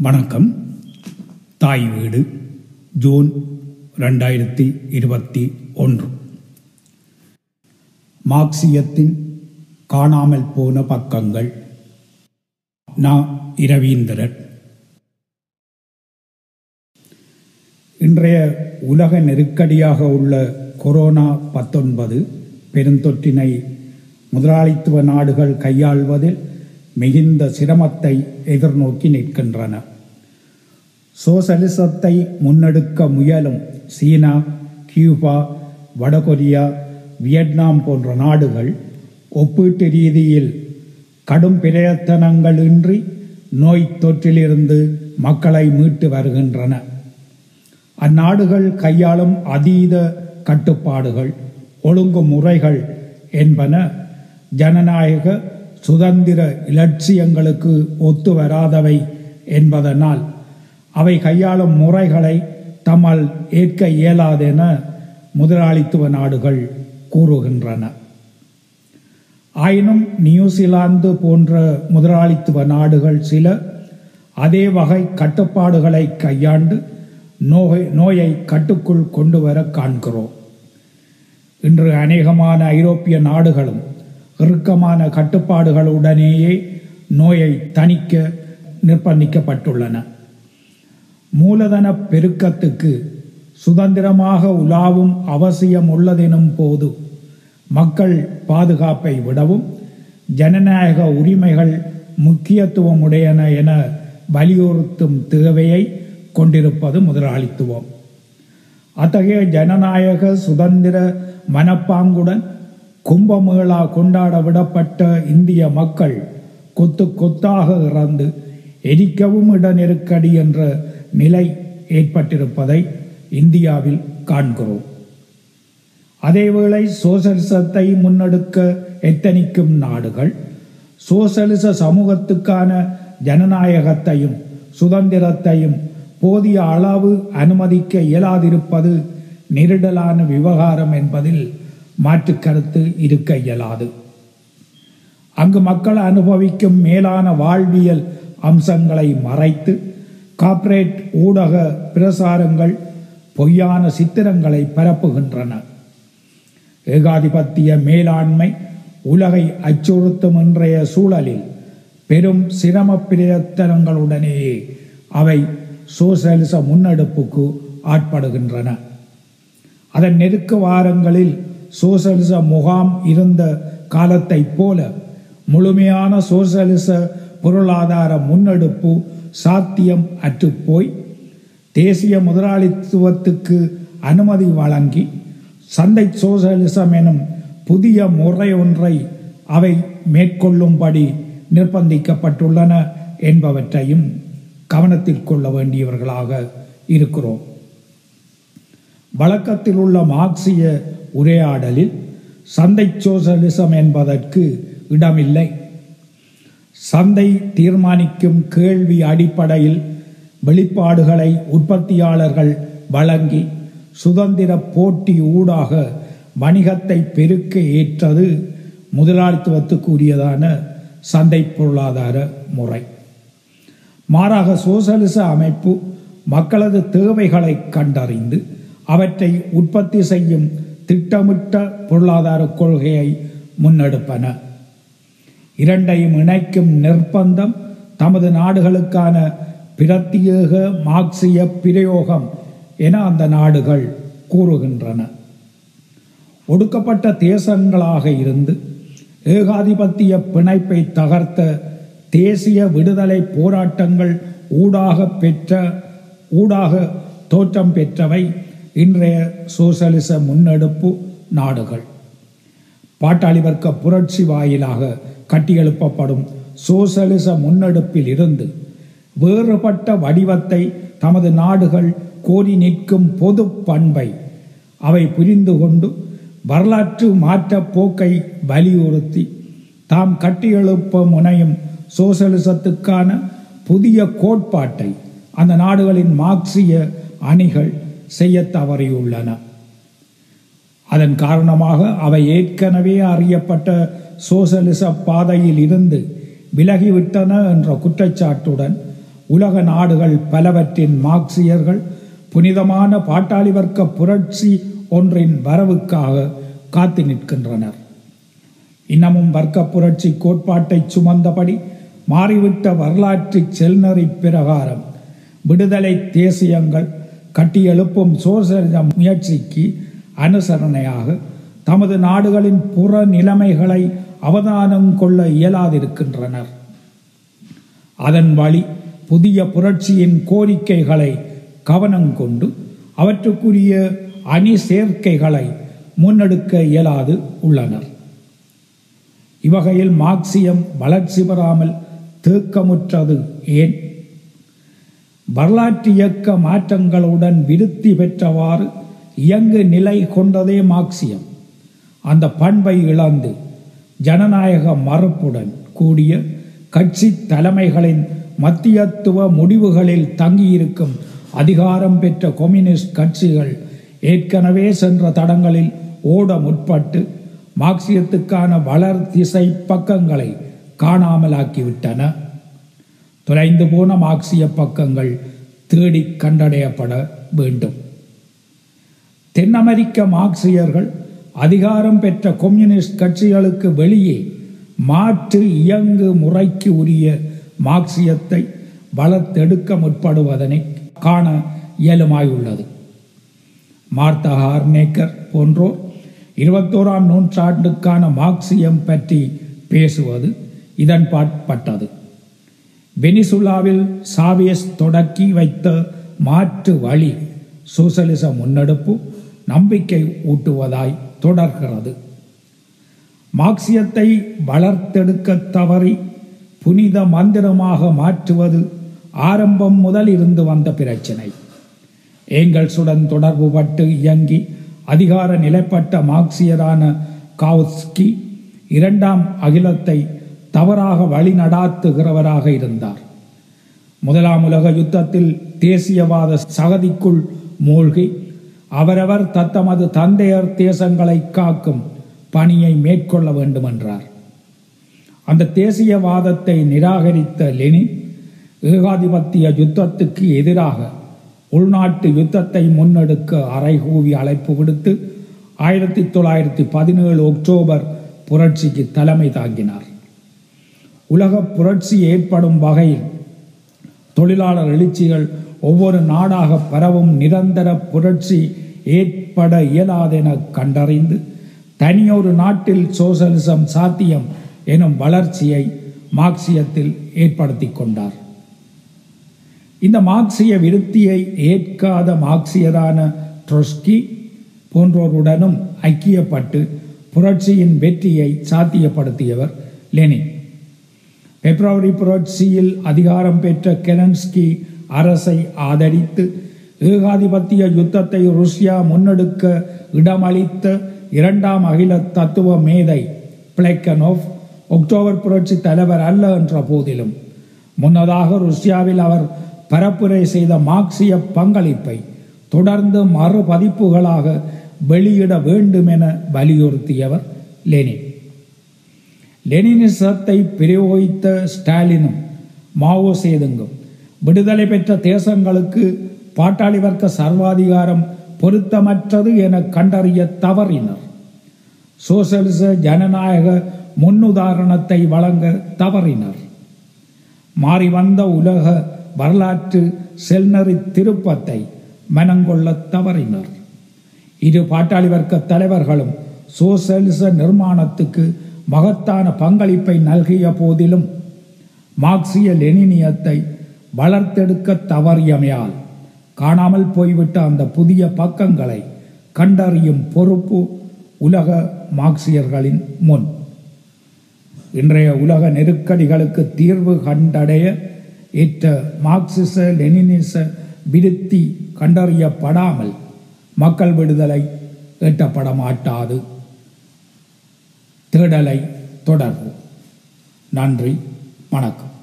வணக்கம். தாய் வீடு ஜூன் ரெண்டாயிரத்தி இருபத்தி ஒன்று. மார்க்சியத்தின் காணாமல் போன பக்கங்கள். நா. இரவீந்திரன் இன்றைய உலக நெருக்கடியாக உள்ள கொரோனா பத்தொன்பது பெருந்தொற்றினை முதலாளித்துவ நாடுகள் கையாள்வதில் மிகுந்த சிரமத்தை எதிர்நோக்கி நிற்கின்றன. சோசலிசத்தை முன்னெடுக்க முயலும் சீனா கியூபா வடகொரியா வியட்நாம் போன்ற நாடுகள் ஒப்பீட்டு ரீதியில் கடும் பிரயத்தனங்களின்றி நோய் தொற்றிலிருந்து மக்களை மீட்டு வருகின்றன. அந்நாடுகள் கையாளும் அதீத கட்டுப்பாடுகள் ஒழுங்குமுறைகள் என்பன ஜனநாயக சுதந்திர இலட்சியங்களுக்கு ஒத்து வராதவை என்பதனால் அவை கையாளும் முறைகளை தம்மால் ஏற்க இயலாதென முதலாளித்துவ நாடுகள் கூறுகின்றன. ஆயினும் நியூசிலாந்து போன்ற முதலாளித்துவ நாடுகள் சில அதே வகை கட்டுப்பாடுகளை கையாண்டு நோய் நோயை கட்டுக்குள் கொண்டு வர காண்கிறோம். இன்று அநேகமான ஐரோப்பிய நாடுகளும் இறுக்கமான கட்டுப்பாடுகளுடனேயே நோயை தணிக்க நிர்பந்திக்கப்பட்டுள்ளன மூலதன பெருக்கத்துக்கு சுதந்திரமாக உலாவும் அவசியம் உள்ளதெனும் போது மக்கள் பாதுகாப்பை விடவும் ஜனநாயக உரிமைகள் முக்கியத்துவம் உடையன என வலியுறுத்தும் தேவையை கொண்டிருப்பது முதலாளித்துவம். அத்தகைய ஜனநாயக சுதந்திர மனப்பாங்குடன் கும்பமேளா கொண்டாட விடப்பட்ட இந்திய மக்கள் கொத்து கொத்தாக இறந்து எரிக்கவும் இட நெருக்கடி என்ற நிலை ஏற்பட்டிருப்பதை இந்தியாவில் காண்கிறோம். அதேவேளை சோசலிசத்தை முன்னெடுக்க எத்தனிக்கும் நாடுகள் சோசலிச சமூகத்துக்கான ஜனநாயகத்தையும் சுதந்திரத்தையும் போதிய அளவு அனுமதிக்க இயலாதிருப்பது நெருடலான விவகாரம் என்பதில் மாற்று கருத்து இருக்க இயலாது. அங்கு மக்கள் அனுபவிக்கும் மேலான வாழ்வியல் அம்சங்களை மறைத்து கார்ப்பரேட் ஊடக பிரசாரங்கள் பொய்யான சித்திரங்களை பரப்புகின்றன. ஏகாதிபத்திய மேலாண்மை உலகை அச்சுறுத்தும் இன்றைய சூழலில் பெரும் சிரம பிரயத்தனங்களுடனேயே அவை சோசியலிச முன்னெடுப்புக்கு ஆட்படுகின்றன. அதன் நெருக்க வாரங்களில் சோசலிச முகாம் இருந்த காலத்தைப் போல முழுமையான சோசலிச பொருளாதார முன்னெடுப்பு சாத்தியம் அற்றுப்போய் தேசிய முதலாளித்துவத்துக்கு அனுமதி வழங்கி சந்தை சோசலிசம் எனும் புதிய முறை ஒன்றை அவை மேற்கொள்ளும்படி நிர்பந்திக்கப்பட்டுள்ளன என்பவற்றையும் கவனத்தில் கொள்ள வேண்டியவர்களாக இருக்கிறோம். வழக்கத்தில் உள்ள மார்க்சிய உரையாடலில் சந்தை சோசலிசம் என்பதற்கு இடமில்லை. சந்தை தீர்மானிக்கும் கேள்வி அடிப்படையில் வெளிப்பாடுகளை உற்பத்தியாளர்கள் வழங்கி சுதந்திர போட்டி ஊடாக வணிகத்தை பெருக்க ஏற்றது முதலாளித்துவத்துக்குரியதான சந்தை பொருளாதார முறை. மாறாக சோசலிச அமைப்பு மக்களது தேவைகளை கண்டறிந்து அவற்றை உற்பத்தி செய்யும் திட்டமிட்ட பொருளாதார கொள்கையை முன்னெடுப்பன. இரண்டையும் இணைக்கும் நிர்பந்தம் தமது நாடுகளுக்கான பிரத்யேக மார்க்சிய பிரயோகம் என அந்த நாடுகள் கூறுகின்றன. ஒடுக்கப்பட்ட தேசங்களாக இருந்து ஏகாதிபத்திய பிணைப்பை தகர்த்த தேசிய விடுதலை போராட்டங்கள் ஊடாக பெற்ற ஊடாக தோற்றம் பெற்றவை இன்றைய சோசலிச முன்னெடுப்பு நாடுகள். பாட்டாளி வர்க்க புரட்சி வாயிலாக கட்டியெழுப்பப்படும் சோசலிச முன்னெடுப்பில் இருந்து வேறுபட்ட வடிவத்தை தமது நாடுகள் கோரி நிற்கும் பொது பண்பை அவை புரிந்து கொண்டு வரலாற்று மாற்ற போக்கை வலியுறுத்தி தாம் கட்டியெழுப்ப முனையும் சோசலிசத்துக்கான புதிய கோட்பாட்டை அந்த நாடுகளின் மார்க்சிய அணிகள் செய்ய தவறியுள்ளன. அதன் காரணமாக அவை ஏற்கனவே அறியப்பட்ட சோசலிச பாதையில் இருந்து விலகிவிட்டன என்ற குற்றச்சாட்டுடன் உலக நாடுகள் பலவற்றின் மார்க்சியர்கள் புனிதமான பாட்டாளி வர்க்க புரட்சி ஒன்றின் வரவுக்காக காத்து நிற்கின்றனர். இன்னமும் வர்க்க புரட்சி கோட்பாட்டை சுமந்தபடி மாறிவிட்ட வரலாற்று செல்நறி பிரகாரம் விடுதலை தேசியங்கள் கட்டியெழுப்பும் சோசலிச முயற்சிக்கு அனுசரணையாக தமது நாடுகளின் புற நிலைமைகளை அவதானம் கொள்ள இயலாதிருக்கின்றனர். அதன் வழி புதிய புரட்சியின் கோரிக்கைகளை கவனம் கொண்டு அவற்றுக்குரிய அணி சேர்க்கைகளை முன்னெடுக்க இயலாது உள்ளனர். இவ்வகையில் மார்க்சியம் வளர்ச்சி பெறாமல் தேக்கமுற்றது ஏன்? வரலாற்று இயக்க மாற்றங்களுடன் விருத்தி பெற்றவாறு இயங்கு நிலை கொண்டதே மார்க்சியம். அந்த பண்பை இழந்து ஜனநாயக மறுப்புடன் கூடிய கட்சி தலைமைகளின் மத்தியத்துவ முடிவுகளில் தங்கியிருக்கும் அதிகாரம் பெற்ற கம்யூனிஸ்ட் கட்சிகள் ஏற்கனவே சென்ற தடங்களில் ஓட முற்பட்டு மார்க்சியத்துக்கான வளர் திசை பக்கங்களை காணாமலாக்கிவிட்டன. தொலைந்து போன மார்க்சிய பக்கங்கள் தேடி கண்டடையப்பட வேண்டும். தென் அமெரிக்க மார்க்சியர்கள் அதிகாரம் பெற்ற கம்யூனிஸ்ட் கட்சிகளுக்கு வெளியே மாற்று இயங்கு முறைக்கு உரிய மார்க்சியத்தை வளர்த்தெடுக்க முற்படுவதனை காண இயலுமாயுள்ளது. மார்த்தா ஹார்னேக்கர் போன்றோர் இருபத்தோராம் நூற்றாண்டுக்கான மார்க்சியம் பற்றி பேசுவது இதன் பாட்பட்டது. வெனிசுலாவில் சாவியஸ் தொடக்கி வைத்த மாற்று வழி சோசலிச முன்னெடுப்பு நம்பிக்கை ஊட்டுவதாய் தொடர்கிறது. மார்க்சியத்தை வளர்த்தெடுக்க தவறி புனித மந்திரமாக மாற்றுவது ஆரம்பம் முதல் இருந்து வந்த பிரச்சினை. ஏங்கல்சுடன் தொடர்பு பட்டு இயங்கி அதிகார நிலைப்பட்ட மார்க்சியரான காவ்ஸ்கி இரண்டாம் அகிலத்தை தவறாக வழிநடாத்துகிறவராக இருந்தார். முதலாம் உலக யுத்தத்தில் தேசியவாத சகதிக்குள் மூழ்கி அவரவர் தத்தமது தந்தையர் தேசங்களை காக்கும் பணியை மேற்கொள்ள வேண்டும் என்றார் அந்த தேசியவாதத்தை நிராகரித்த லெனின் ஏகாதிபத்திய யுத்தத்துக்கு எதிராக உள்நாட்டு யுத்தத்தை முன்னெடுக்க அறைகூவி அழைப்பு விடுத்து ஆயிரத்தி தொள்ளாயிரத்தி பதினேழு அக்டோபர் புரட்சிக்கு தலைமை தாங்கினார். உலக புரட்சி ஏற்படும் வகையில் தொழிலாளர் எழுச்சிகள் ஒவ்வொரு நாடாக பரவும் நிரந்தர புரட்சி ஏற்பட இயலாதென கண்டறிந்து தனியொரு நாட்டில் சோசலிசம் சாத்தியம் எனும் வளர்ச்சியை மார்க்சியத்தில் ஏற்படுத்தி கொண்டார். இந்த மார்க்சிய விருத்தியை ஏற்காத மார்க்சியரான ட்ரொஸ்கி போன்றோருடனும் ஐக்கியப்பட்டு புரட்சியின் வெற்றியை சாத்தியப்படுத்தியவர் லெனின். பிப்ரவரி புரட்சியில் அதிகாரம் பெற்ற கெரன்ஸ்கி அரசை ஆதரித்து ஏகாதிபத்திய யுத்தத்தை ருஷ்யா முன்னெடுக்க இடமளித்த இரண்டாம் அகில தத்துவ மேதை பிளேக்கனோவ் அக்டோபர் புரட்சி தலைவர் அல்ல என்ற போதிலும் முன்னதாக ருஷ்யாவில் அவர் பரப்புரை செய்த மார்க்சிய பங்களிப்பை தொடர்ந்து மறுபதிப்புகளாக வெளியிட வேண்டும் என வலியுறுத்தியவர் லெனின் லெனினிசத்தை பிரயோகித்த ஸ்டாலினும் மாவோ சேதுங்கும். விடுதலை பெற்ற தேசங்களுக்கு பாட்டாளி வர்க்க சர்வாதிகாரம் பொருத்தமற்றது என கண்டறிய தவறினர். சோசலிச ஜனநாயக முன்னுதாரணத்தை வழங்க தவறினர். மாறி வந்த உலக வரலாற்று செல்நறி திருப்பத்தை மனங்கொள்ள தவறினர். இரு பாட்டாளி வர்க்க தலைவர்களும் சோசலிச நிர்மாணத்துக்கு மகத்தான பங்களிப்பை நல்கிய போதிலும் மார்க்சிய லெனினியத்தை வளர்த்தெடுக்க தவறியமையால் காணாமல் போய்விட்ட அந்த புதிய பக்கங்களை கண்டறியும் பொறுப்பு உலக மார்க்சியர்களின் முன். இன்றைய உலக நெருக்கடிகளுக்கு தீர்வு கண்டடைய ஏற்ற மார்க்சிச லெனினிச விருத்தி கண்டறியப்படாமல் மக்கள் விடுதலை எட்டப்பட மாட்டாது தேடலை தொடர்வோம். நன்றி வணக்கம்.